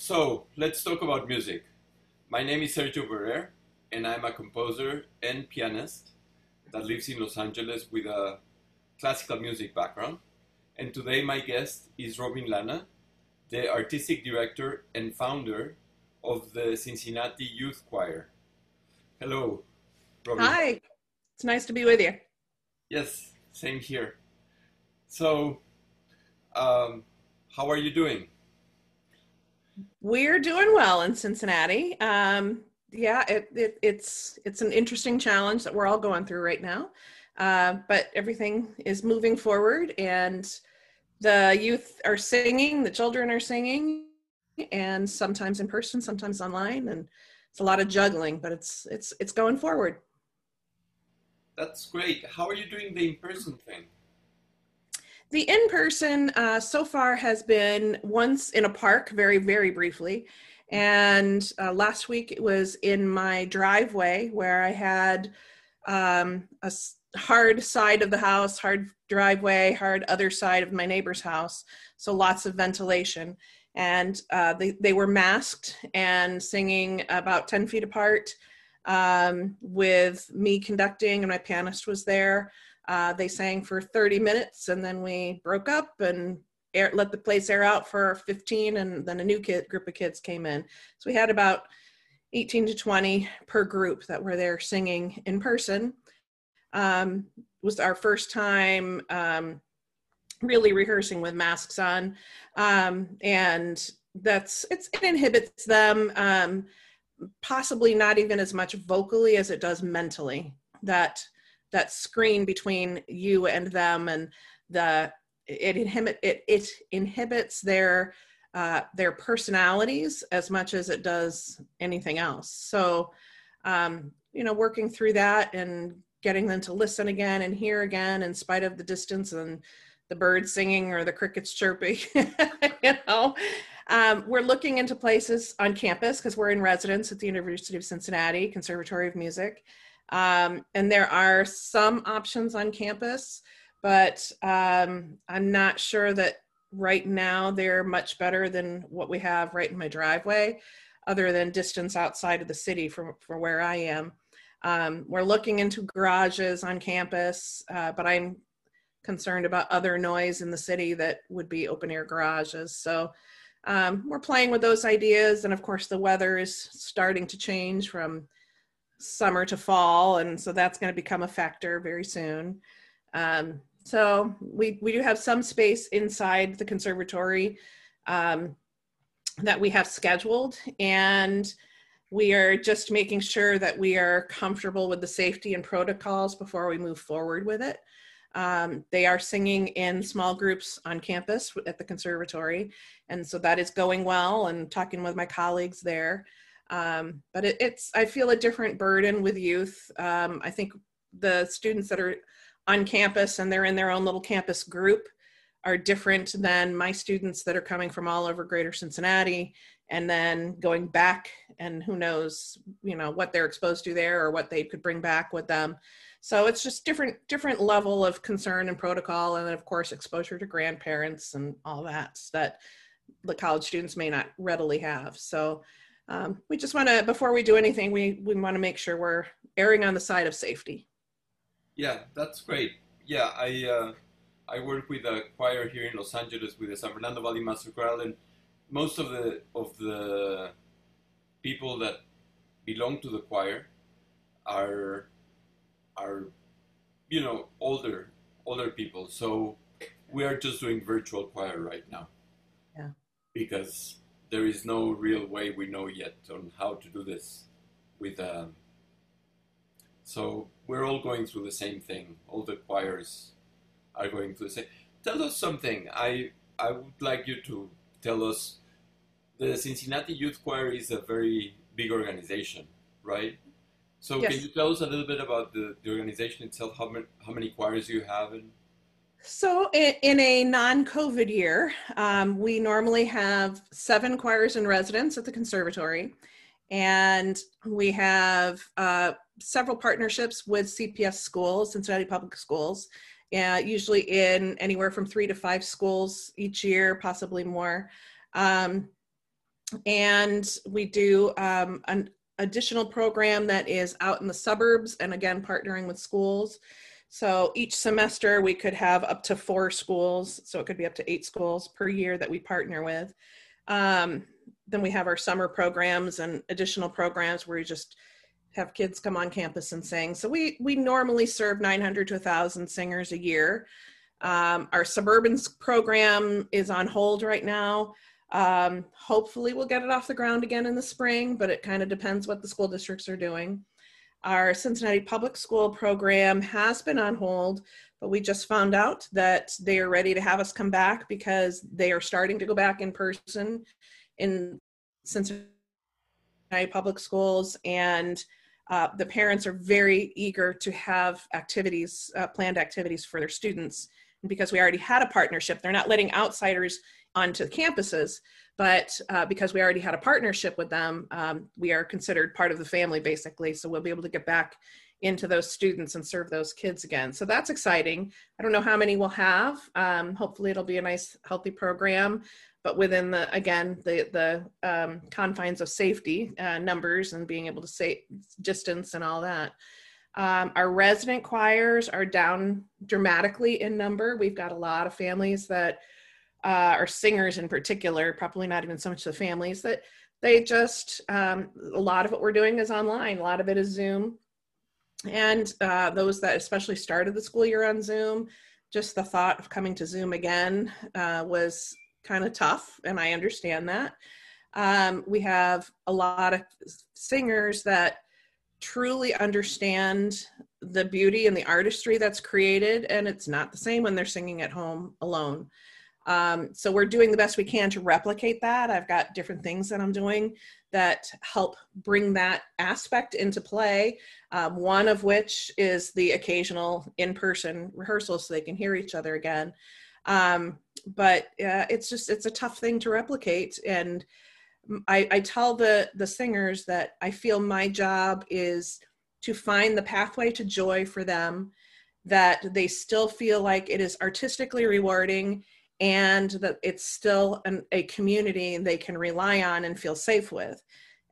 So let's talk about music. My name is Sergio Barer, and I'm a composer and pianist that lives in Los Angeles with a classical music background. And today, my guest is Robyn Lana, the artistic director and founder of the Cincinnati Youth Choir. Hello, Robyn. Hi, it's nice to be with you. Yes, same here. So, um, how are you doing? We're doing well in Cincinnati. Um, yeah, it, it, it's it's an interesting challenge that we're all going through right now, uh, but everything is moving forward, and the youth are singing, the children are singing, and sometimes in person, sometimes online, and it's a lot of juggling, but it's it's it's going forward. That's great. How are you doing the in-person thing? The in person uh, so far has been once in a park, very, very briefly. And uh, last week it was in my driveway where I had um, a hard side of the house, hard driveway, hard other side of my neighbor's house. So lots of ventilation. And uh, they, they were masked and singing about 10 feet apart um, with me conducting, and my pianist was there. Uh, they sang for 30 minutes and then we broke up and air, let the place air out for 15 and then a new kid group of kids came in. So we had about 18 to 20 per group that were there singing in person. Um, was our first time um, really rehearsing with masks on. Um, and that's, it's, it inhibits them um, possibly not even as much vocally as it does mentally that that screen between you and them and the it inhibit it, it inhibits their uh, their personalities as much as it does anything else. So um, you know working through that and getting them to listen again and hear again in spite of the distance and the birds singing or the crickets chirping you know. Um, we're looking into places on campus because we're in residence at the university of cincinnati conservatory of music um, and there are some options on campus, but um, I'm not sure that right now they're much better than what we have right in my driveway, other than distance outside of the city from, from where I am. Um, we're looking into garages on campus, uh, but I'm concerned about other noise in the city that would be open air garages. So um, we're playing with those ideas. And of course, the weather is starting to change from summer to fall, and so that's going to become a factor very soon. Um, so we we do have some space inside the conservatory um, that we have scheduled, and we are just making sure that we are comfortable with the safety and protocols before we move forward with it. Um, they are singing in small groups on campus at the conservatory, and so that is going well. And talking with my colleagues there, um, but it, it's, I feel a different burden with youth. Um, I think the students that are on campus and they're in their own little campus group are different than my students that are coming from all over greater Cincinnati and then going back and who knows, you know, what they're exposed to there or what they could bring back with them. So it's just different different level of concern and protocol and then of course exposure to grandparents and all that that the college students may not readily have. So um, we just want to before we do anything we we want to make sure we're erring on the side of safety. Yeah that's great. Yeah i uh, i work with a choir here in los angeles with the san fernando valley master chorale and most of the of the people that belong to the choir are are you know older older people. So we are just doing virtual choir right now. Yeah. Because there is no real way we know yet on how to do this with um, so we're all going through the same thing. All the choirs are going through the same. Tell us something. I i would like you to tell us the cincinnati youth choir is a very big organization right? So yes. can you tell us a little bit about the, the organization itself? How many, how many choirs you have and so, in, a non COVID year, um, we normally have seven choirs in residence at the conservatory, and we have uh, several partnerships with CPS schools, Cincinnati Public Schools, uh, usually in anywhere from three to five schools each year, possibly more. Um, and we do um, an additional program that is out in the suburbs and again partnering with schools so each semester we could have up to four schools so it could be up to eight schools per year that we partner with. Um, then we have our summer programs and additional programs where we just have kids come on campus and sing. So we we normally serve 900 to 1000 singers a year. Um, our suburban program is on hold right now. Um, hopefully, we'll get it off the ground again in the spring, but it kind of depends what the school districts are doing. Our Cincinnati Public School program has been on hold, but we just found out that they are ready to have us come back because they are starting to go back in person in Cincinnati Public Schools, and uh, the parents are very eager to have activities, uh, planned activities for their students. Because we already had a partnership, they're not letting outsiders onto campuses but uh, because we already had a partnership with them um, we are considered part of the family basically. So we'll be able to get back into those students and serve those kids again. So that's exciting. I don't know how many we'll have. Um, hopefully it'll be a nice healthy program but within the again the the um, confines of safety uh, numbers and being able to say distance and all that um, our resident choirs are down dramatically in number we've got a lot of families that uh, or singers in particular, probably not even so much the families, that they just, um, a lot of what we're doing is online, a lot of it is Zoom. And uh, those that especially started the school year on Zoom, just the thought of coming to Zoom again uh, was kind of tough, and I understand that. Um, we have a lot of singers that truly understand the beauty and the artistry that's created, and it's not the same when they're singing at home alone. Um, so we're doing the best we can to replicate that. I've got different things that I'm doing that help bring that aspect into play. Um, one of which is the occasional in-person rehearsal so they can hear each other again. Um, but uh, it's just it's a tough thing to replicate, and I, I tell the the singers that I feel my job is to find the pathway to joy for them that they still feel like it is artistically rewarding and that it's still an, a community they can rely on and feel safe with.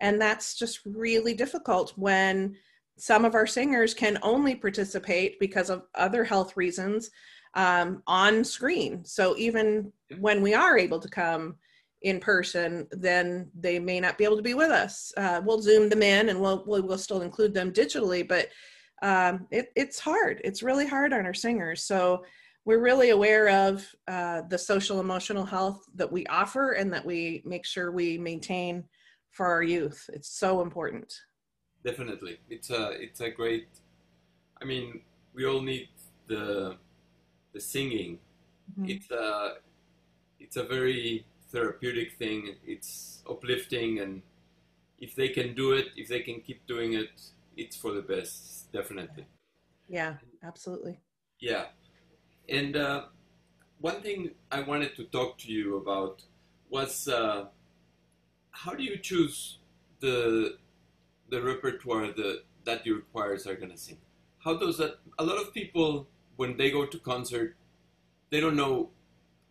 And that's just really difficult when some of our singers can only participate because of other health reasons um, on screen. So even when we are able to come in person, then they may not be able to be with us. Uh, we'll zoom them in and we'll, we'll, we'll still include them digitally, but um, it, it's hard. It's really hard on our singers. So we're really aware of uh, the social emotional health that we offer and that we make sure we maintain for our youth. It's so important. Definitely, it's a it's a great. I mean, we all need the the singing. Mm-hmm. It's a it's a very therapeutic thing. It's uplifting, and if they can do it, if they can keep doing it, it's for the best. Definitely. Yeah, absolutely. Yeah. And uh, one thing I wanted to talk to you about was uh, how do you choose the the repertoire that that your choirs are going to sing? How does that? A lot of people when they go to concert, they don't know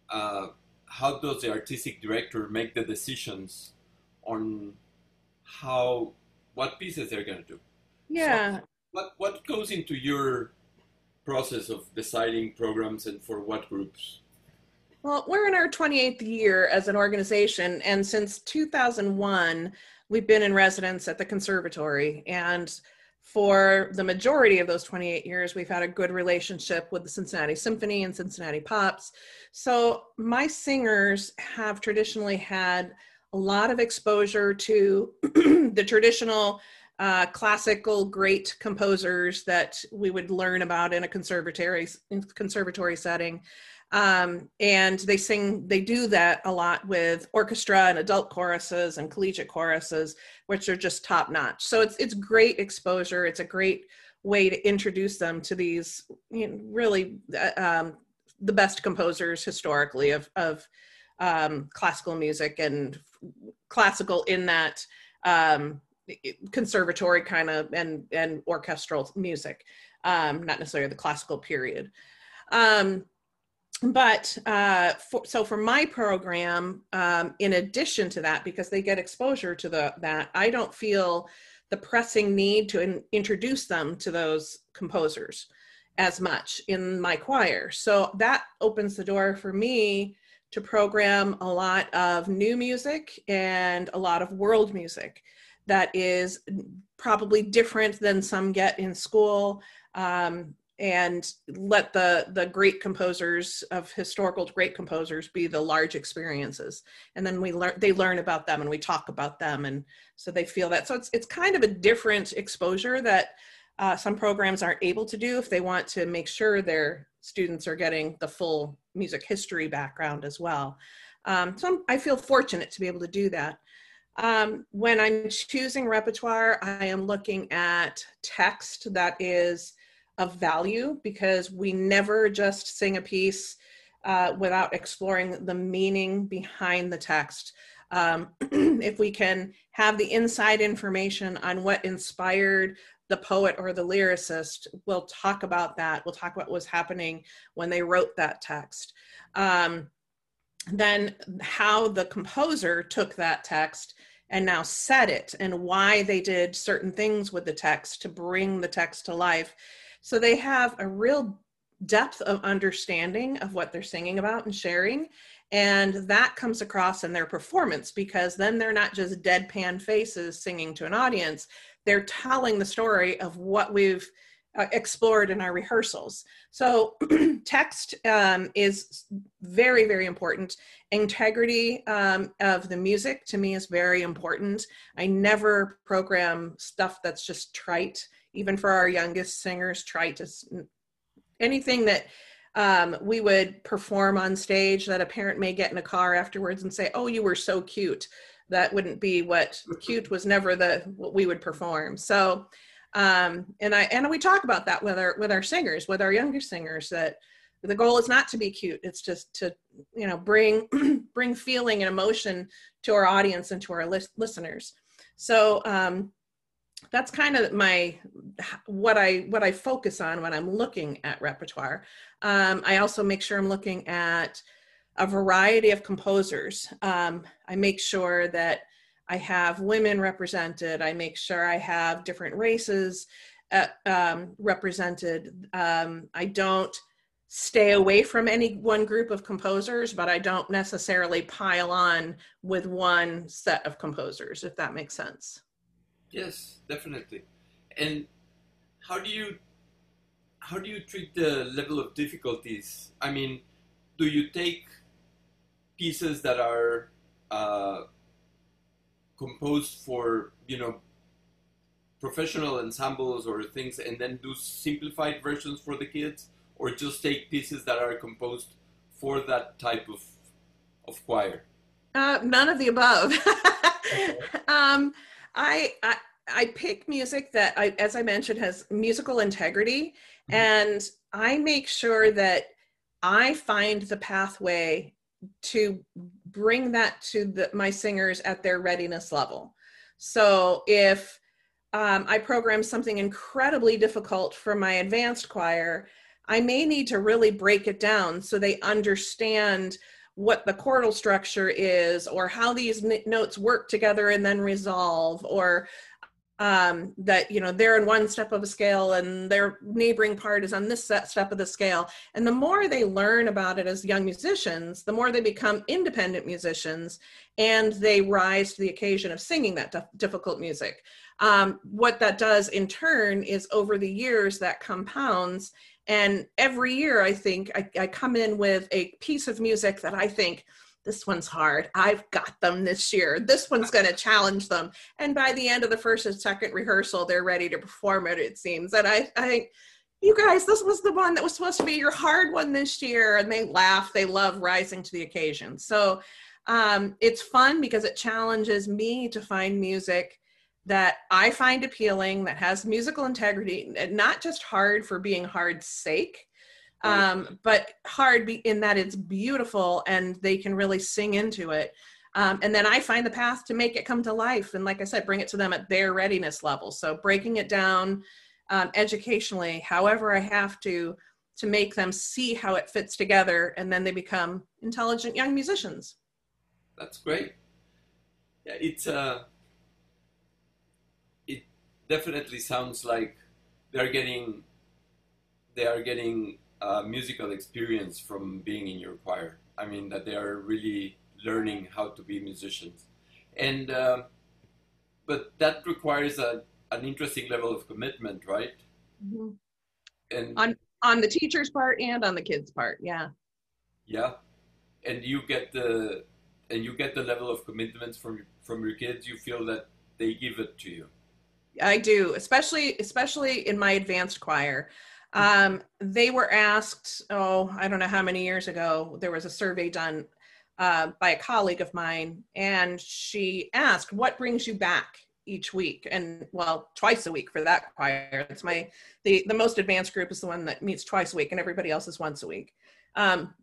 uh, how does the artistic director make the decisions on how what pieces they're going to do. Yeah. So what what goes into your process of deciding programs and for what groups? Well, we're in our 28th year as an organization, and since 2001, we've been in residence at the conservatory. And for the majority of those 28 years, we've had a good relationship with the Cincinnati Symphony and Cincinnati Pops. So, my singers have traditionally had a lot of exposure to the traditional uh, classical great composers that we would learn about in a conservatory conservatory setting. Um, and they sing, they do that a lot with orchestra and adult choruses and collegiate choruses, which are just top notch. So it's it's great exposure. It's a great way to introduce them to these you know, really uh, um, the best composers historically of of um, classical music and classical in that um, conservatory kind of and and orchestral music um not necessarily the classical period um but uh, for, so for my program, um, in addition to that, because they get exposure to the that, I don't feel the pressing need to in, introduce them to those composers as much in my choir. So that opens the door for me to program a lot of new music and a lot of world music that is probably different than some get in school. Um, and let the the great composers of historical great composers be the large experiences. And then we learn they learn about them and we talk about them. And so they feel that. So it's it's kind of a different exposure that uh, some programs aren't able to do if they want to make sure their students are getting the full music history background as well. Um, so I'm, i feel fortunate to be able to do that. Um, when i'm choosing repertoire i am looking at text that is of value because we never just sing a piece uh, without exploring the meaning behind the text. Um, if we can have the inside information on what inspired the poet or the lyricist, we'll talk about that. We'll talk about what was happening when they wrote that text. Um, then, how the composer took that text and now set it, and why they did certain things with the text to bring the text to life so they have a real depth of understanding of what they're singing about and sharing. And that comes across in their performance because then they're not just deadpan faces singing to an audience, they're telling the story of what we've uh, explored in our rehearsals. So, text um, is very, very important. Integrity um, of the music to me is very important. I never program stuff that's just trite even for our youngest singers, try to anything that um, we would perform on stage that a parent may get in a car afterwards and say, "Oh, you were so cute." That wouldn't be what cute was never the what we would perform. So, um, and I and we talk about that with our with our singers, with our younger singers that the goal is not to be cute it's just to you know bring bring feeling and emotion to our audience and to our lis- listeners so um, that's kind of my what i what i focus on when i'm looking at repertoire. Um, i also make sure i'm looking at a variety of composers. Um, i make sure that i have women represented. I make sure i have different races uh, um, represented. Um, i don't stay away from any one group of composers but i don't necessarily pile on with one set of composers if that makes sense Yes, definitely. And how do you how do you treat the level of difficulties? I mean, do you take pieces that are uh, composed for you know professional ensembles or things, and then do simplified versions for the kids, or just take pieces that are composed for that type of of choir? Uh, none of the above. um, I, I I pick music that I, as I mentioned, has musical integrity, mm-hmm. and I make sure that I find the pathway to bring that to the, my singers at their readiness level. So if um, I program something incredibly difficult for my advanced choir, I may need to really break it down so they understand what the chordal structure is or how these n- notes work together and then resolve or um, that you know they're in one step of a scale and their neighboring part is on this step of the scale. And the more they learn about it as young musicians the more they become independent musicians and they rise to the occasion of singing that difficult music. Um, what that does in turn is over the years that compounds and every year i think I, I come in with a piece of music that i think this one's hard. I've got them this year. This one's going to challenge them. And by the end of the first and second rehearsal, they're ready to perform it, it seems. And I, I think, you guys, this was the one that was supposed to be your hard one this year. And they laugh. They love rising to the occasion. So um, it's fun because it challenges me to find music that I find appealing, that has musical integrity, and not just hard for being hard's sake um, but hard in that it's beautiful and they can really sing into it. Um, and then I find the path to make it come to life. And like I said, bring it to them at their readiness level. So breaking it down um, educationally, however I have to, to make them see how it fits together and then they become intelligent young musicians that's great yeah it's uh definitely sounds like they're getting they are getting a musical experience from being in your choir. I mean that they are really learning how to be musicians. And uh, but that requires a, an interesting level of commitment right? Mm-hmm. and on on the teacher's part and on the kids part yeah. Yeah. And you get the and you get the level of commitment from from your kids you feel that they give it to you i do especially especially in my advanced choir. Um, they were asked oh i don't know how many years ago there was a survey done uh, by a colleague of mine and she asked what brings you back each week? And well twice a week for that choir. It's my the the most advanced group is the one that meets twice a week and everybody else is once a week. Um,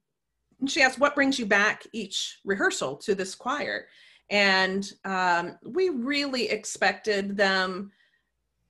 she asked what brings you back each rehearsal to this choir? And um, we really expected them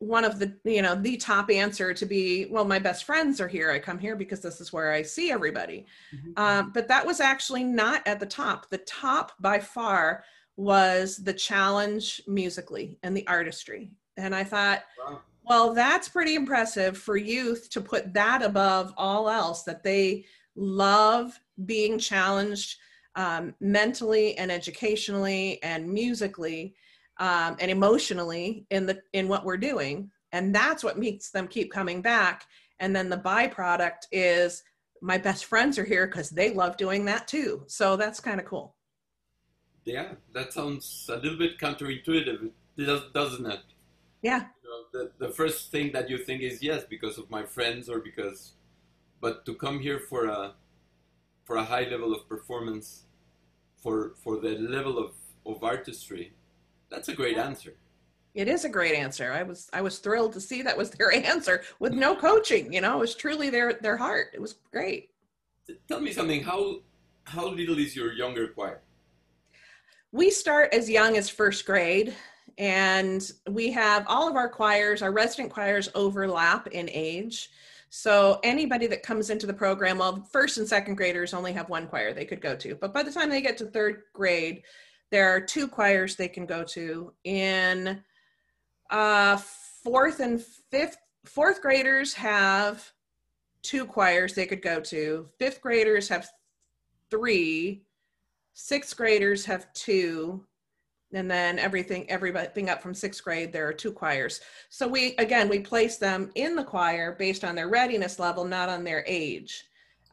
one of the you know the top answer to be well my best friends are here i come here because this is where i see everybody mm-hmm. um, but that was actually not at the top the top by far was the challenge musically and the artistry. And I thought, wow. well, that's pretty impressive for youth to put that above all else, that they love being challenged um, mentally and educationally and musically um, and emotionally in the in what we're doing and that's what makes them keep coming back and then the byproduct is my best friends are here because they love doing that too so that's kind of cool yeah, that sounds a little bit counterintuitive, doesn't it? Yeah. You know, the, the first thing that you think is yes, because of my friends or because, but to come here for a, for a high level of performance, for for the level of, of artistry, that's a great answer. It is a great answer. I was I was thrilled to see that was their answer with no coaching. You know, it was truly their their heart. It was great. Tell me something. How how little is your younger choir? we start as young as first grade and we have all of our choirs our resident choirs overlap in age so anybody that comes into the program well first and second graders only have one choir they could go to but by the time they get to third grade there are two choirs they can go to in uh, fourth and fifth fourth graders have two choirs they could go to. Fifth graders have three sixth graders have two and then everything everything up from sixth grade there are two choirs. So we again we place them in the choir based on their readiness level not on their age.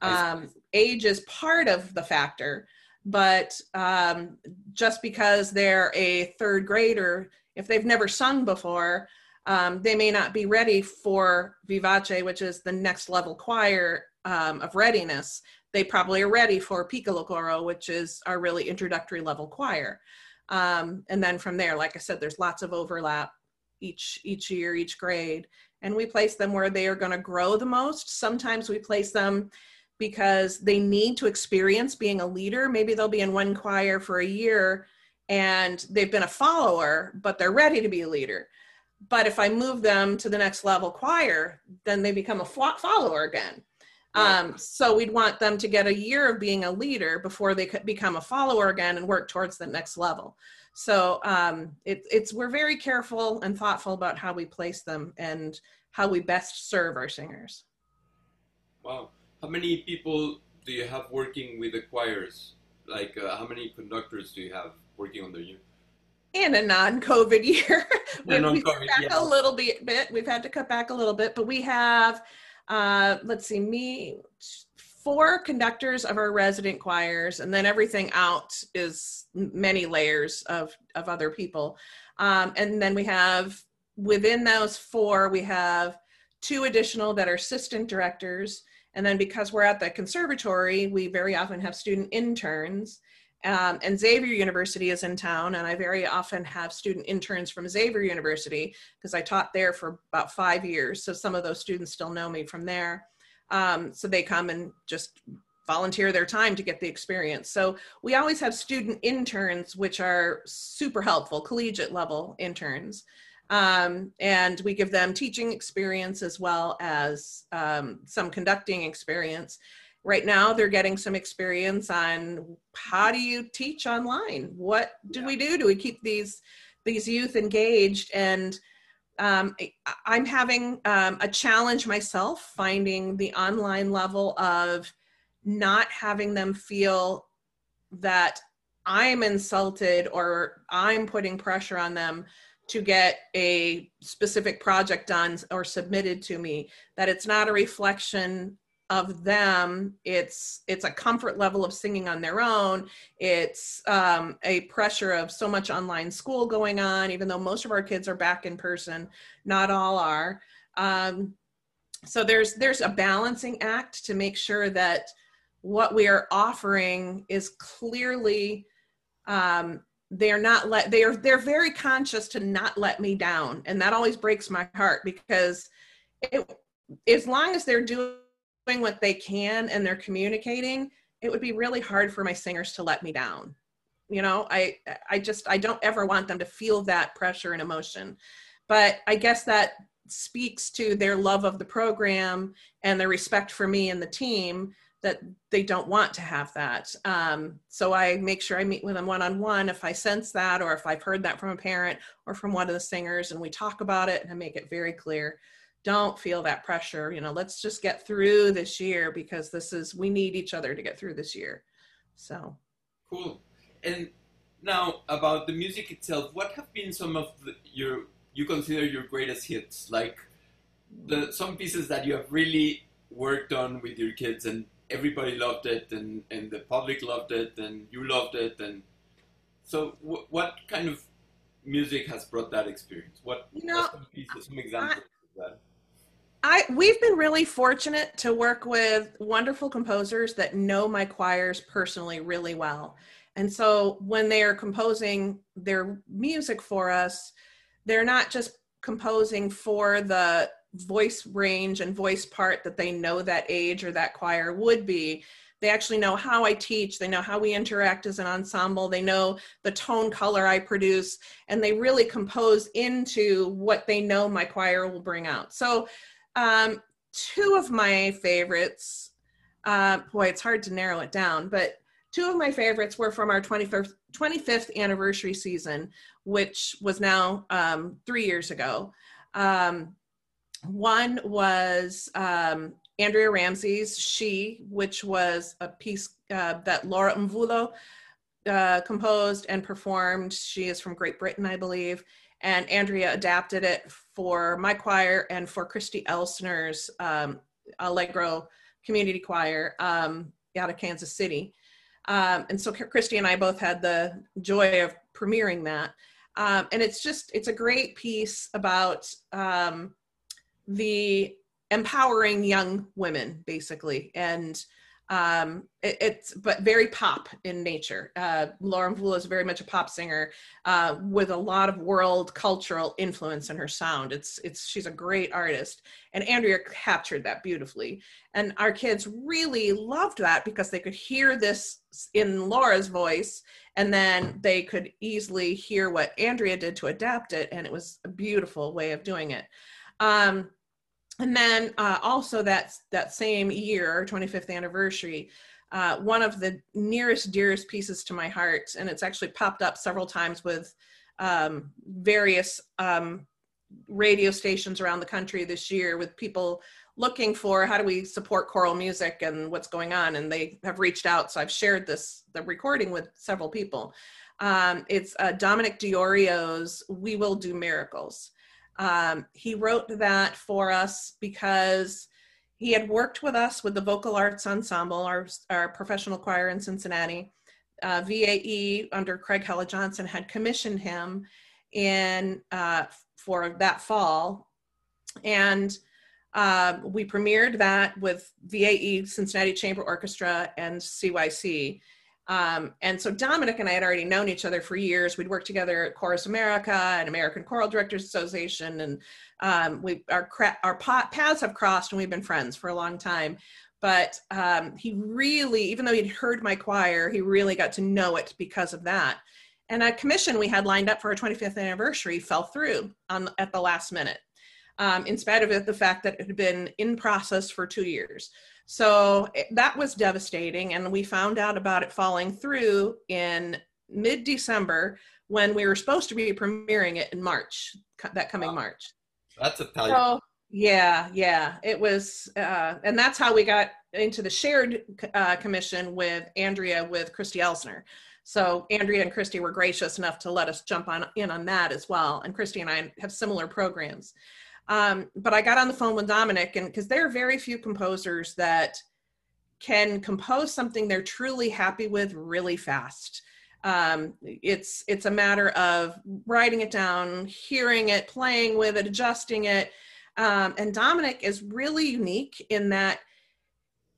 Um, age is part of the factor but um, just because they're a third grader if they've never sung before um, they may not be ready for vivace which is the next level choir um, of readiness they probably are ready for piccolo coro, which is our really introductory level choir. Um, and then from there, like I said, there's lots of overlap each each year, each grade, and we place them where they are going to grow the most. Sometimes we place them because they need to experience being a leader. Maybe they'll be in one choir for a year and they've been a follower, but they're ready to be a leader. But if I move them to the next level choir, then they become a follower again. Um, so we'd want them to get a year of being a leader before they could become a follower again and work towards the next level. So um, it, it's we're very careful and thoughtful about how we place them and how we best serve our singers. Wow, how many people do you have working with the choirs? Like, uh, how many conductors do you have working on under you? in a non-COVID year. we've, we've cut back yeah. a little bit, bit. We've had to cut back a little bit, but we have uh, let's see, me, four conductors of our resident choirs, and then everything out is many layers of, of other people. Um, and then we have, within those four, we have two additional that are assistant directors. And then because we're at the conservatory, we very often have student interns. Um, and Xavier University is in town, and I very often have student interns from Xavier University because I taught there for about five years. So some of those students still know me from there. Um, so they come and just volunteer their time to get the experience. So we always have student interns, which are super helpful, collegiate level interns. Um, and we give them teaching experience as well as um, some conducting experience. Right now, they're getting some experience on how do you teach online? What do yeah. we do? Do we keep these these youth engaged? And um, I'm having um, a challenge myself finding the online level of not having them feel that I'm insulted or I'm putting pressure on them to get a specific project done or submitted to me that it's not a reflection of them. It's it's a comfort level of singing on their own. It's um, a pressure of so much online school going on even though most of our kids are back in person not all are. Um, so there's there's a balancing act to make sure that what we are offering is clearly um, they're not let they are they're very conscious to not let me down. And that always breaks my heart because it, as long as they're doing what they can and they're communicating it would be really hard for my singers to let me down. You know i i just i don't ever want them to feel that pressure and emotion. But i guess that speaks to their love of the program and their respect for me and the team that they don't want to have that. Um, so I make sure I meet with them one on one if I sense that, or if I've heard that from a parent or from one of the singers, and we talk about it and I make it very clear. Don't feel that pressure. You know, let's just get through this year because this is, we need each other to get through this year. So cool. And now about the music itself, what have been some of the, your, you consider your greatest hits? Like the, some pieces that you have really worked on with your kids and everybody loved it and, and the public loved it and you loved it and so w- what kind of music has brought that experience what you know, some, pieces, some examples I, of that I we've been really fortunate to work with wonderful composers that know my choirs personally really well. And so when they are composing their music for us, they're not just composing for the voice range and voice part that they know that age or that choir would be. They actually know how i teach. They know how we interact as an ensemble. They know the tone color i produce and they really compose into what they know my choir will bring out. So um, two of my favorites uh, boy it's hard to narrow it down but two of my favorites were from our 25th, 25th anniversary season which was now um, three years ago. Um, one was um, Andrea Ramsey's She, which was a piece uh, that Laura Mvula uh, composed and performed. She is from Great Britain, I believe. And Andrea adapted it for my choir and for Christy Elsner's um, Allegro Community Choir um, out of Kansas City. Um, and so Christy and I both had the joy of premiering that. Um, and it's just, it's a great piece about um, the empowering young women basically and um, it, it's but very pop in nature. Uh, Laura Mvula is very much a pop singer uh, with a lot of world cultural influence in her sound. It's it's she's a great artist, and Andrea captured that beautifully. And our kids really loved that because they could hear this in Laura's voice, and then they could easily hear what Andrea did to adapt it, and it was a beautiful way of doing it. Um, and then uh, also that that same year 25th anniversary uh, one of the nearest dearest pieces to my heart and it's actually popped up several times with um, various um, radio stations around the country this year with people looking for how do we support choral music and what's going on and they have reached out. So i've shared this the recording with several people. Um, it's uh, dominic diorio's we will do miracles um, he wrote that for us because he had worked with us with the Vocal Arts Ensemble, our, our professional choir in Cincinnati. Uh, VAE under Craig Hella Johnson had commissioned him in uh, for that fall, and uh, we premiered that with VAE Cincinnati Chamber Orchestra and CYC. Um, and so Dominic and I had already known each other for years. We'd worked together at Chorus America and American Choral Directors Association, and um, we our our paths have crossed, and we've been friends for a long time. But um, he really, even though he'd heard my choir, he really got to know it because of that. and a commission we had lined up for our 25th anniversary fell through on at the last minute um, in spite of it, the fact that it had been in process for two years so it, that was devastating and we found out about it falling through in mid-december when we were supposed to be premiering it in march that coming wow. march that's a tight so, yeah yeah it was uh, and that's how we got into the shared uh, commission with andrea with christy elsner so Andrea and Christy were gracious enough to let us jump on in on that as well. And Christy and I have similar programs. Um, but I got on the phone with Dominic, and because there are very few composers that can compose something they're truly happy with really fast. Um, it's it's a matter of writing it down, hearing it, playing with it, adjusting it. Um, and Dominic is really unique in that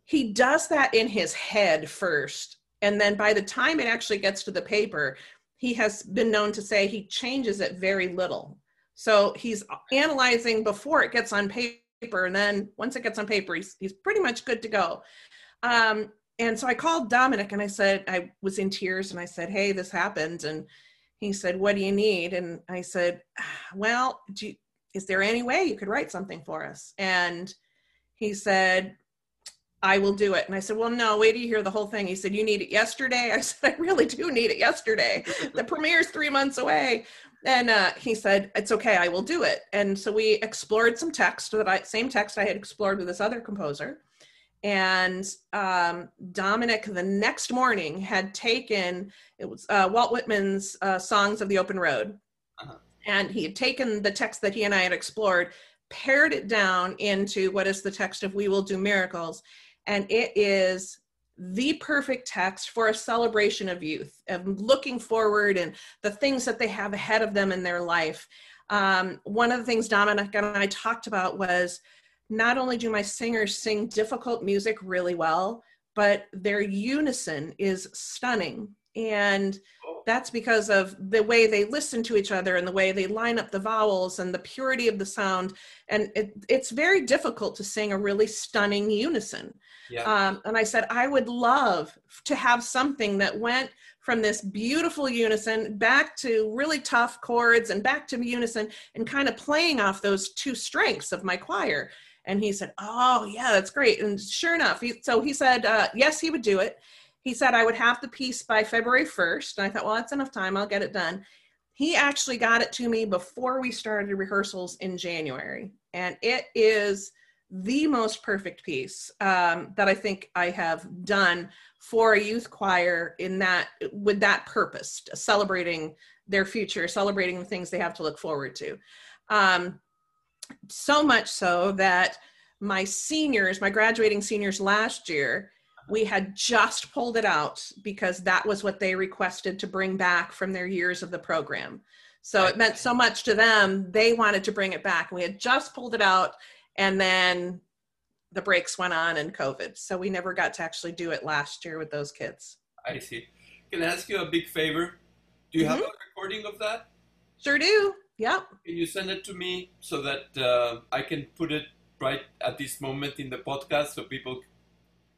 he does that in his head first and then by the time it actually gets to the paper, he has been known to say he changes it very little. So he's analyzing before it gets on paper. And then once it gets on paper, he's, he's pretty much good to go. Um, and so I called Dominic and I said, I was in tears and I said, Hey, this happened. And he said, What do you need? And I said, Well, you, is there any way you could write something for us? And he said, I will do it. And I said, Well, no, wait till you hear the whole thing. He said, You need it yesterday? I said, I really do need it yesterday. the premiere's three months away. And uh, he said, It's okay, I will do it. And so we explored some text that I, same text I had explored with this other composer. And um, Dominic, the next morning, had taken, it was uh, Walt Whitman's uh, Songs of the Open Road. Uh-huh. And he had taken the text that he and I had explored, pared it down into what is the text of We Will Do Miracles and it is the perfect text for a celebration of youth, of looking forward and the things that they have ahead of them in their life. Um, one of the things Dominic and I talked about was not only do my singers sing difficult music really well, but their unison is stunning. And that's because of the way they listen to each other and the way they line up the vowels and the purity of the sound. And it, it's very difficult to sing a really stunning unison. Yeah. Um, and I said, I would love to have something that went from this beautiful unison back to really tough chords and back to unison and kind of playing off those two strengths of my choir. And he said, Oh, yeah, that's great. And sure enough, he, so he said, uh, Yes, he would do it he said I would have the piece by February 1st. And I thought, well, that's enough time. I'll get it done. He actually got it to me before we started rehearsals in January. And it is the most perfect piece um, that I think I have done for a youth choir in that with that purpose, celebrating their future, celebrating the things they have to look forward to. Um, so much so that my seniors, my graduating seniors last year, we had just pulled it out because that was what they requested to bring back from their years of the program. So it meant so much to them, they wanted to bring it back. We had just pulled it out, and then the brakes went on and COVID. So we never got to actually do it last year with those kids. I see. Can I ask you a big favor? Do you mm-hmm. have a recording of that? Sure do. Yep. Can you send it to me so that uh, I can put it right at this moment in the podcast so people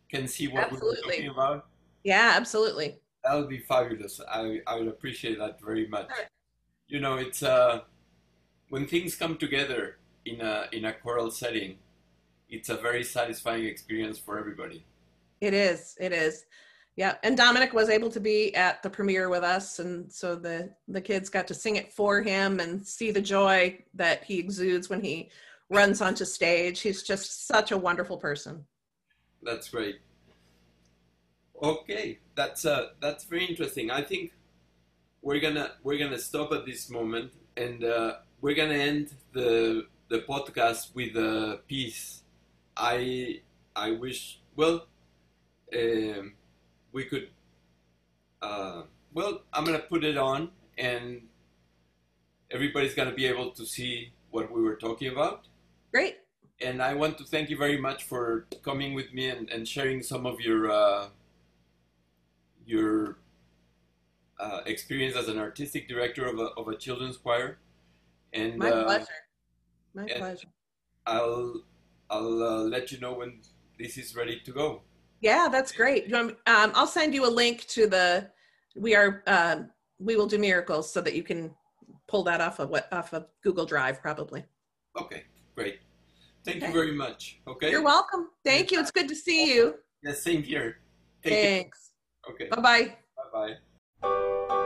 can see what absolutely. we're talking about? Yeah, absolutely. That would be fabulous. I, I would appreciate that very much. You know, it's uh, when things come together in a in a choral setting, it's a very satisfying experience for everybody. It is. It is. Yeah, and Dominic was able to be at the premiere with us, and so the the kids got to sing it for him and see the joy that he exudes when he runs onto stage. He's just such a wonderful person. That's great. Okay, that's uh, that's very interesting. I think we're gonna we're gonna stop at this moment, and uh, we're gonna end the the podcast with a piece. I I wish well, um, we could. Uh, well, I'm gonna put it on, and everybody's gonna be able to see what we were talking about. Great and I want to thank you very much for coming with me and, and sharing some of your uh, your uh, experience as an artistic director of a, of a children's choir. And my uh, pleasure. My pleasure. I'll I'll uh, let you know when this is ready to go. Yeah, that's great. Um, I'll send you a link to the. We are um, we will do miracles so that you can pull that off of what off of Google Drive probably. Okay, great. Thank Okay. you very much. Okay. You're welcome. Thank you. It's good to see you. Yeah, same here. Thank Thanks. you. Okay. Bye bye. Bye bye.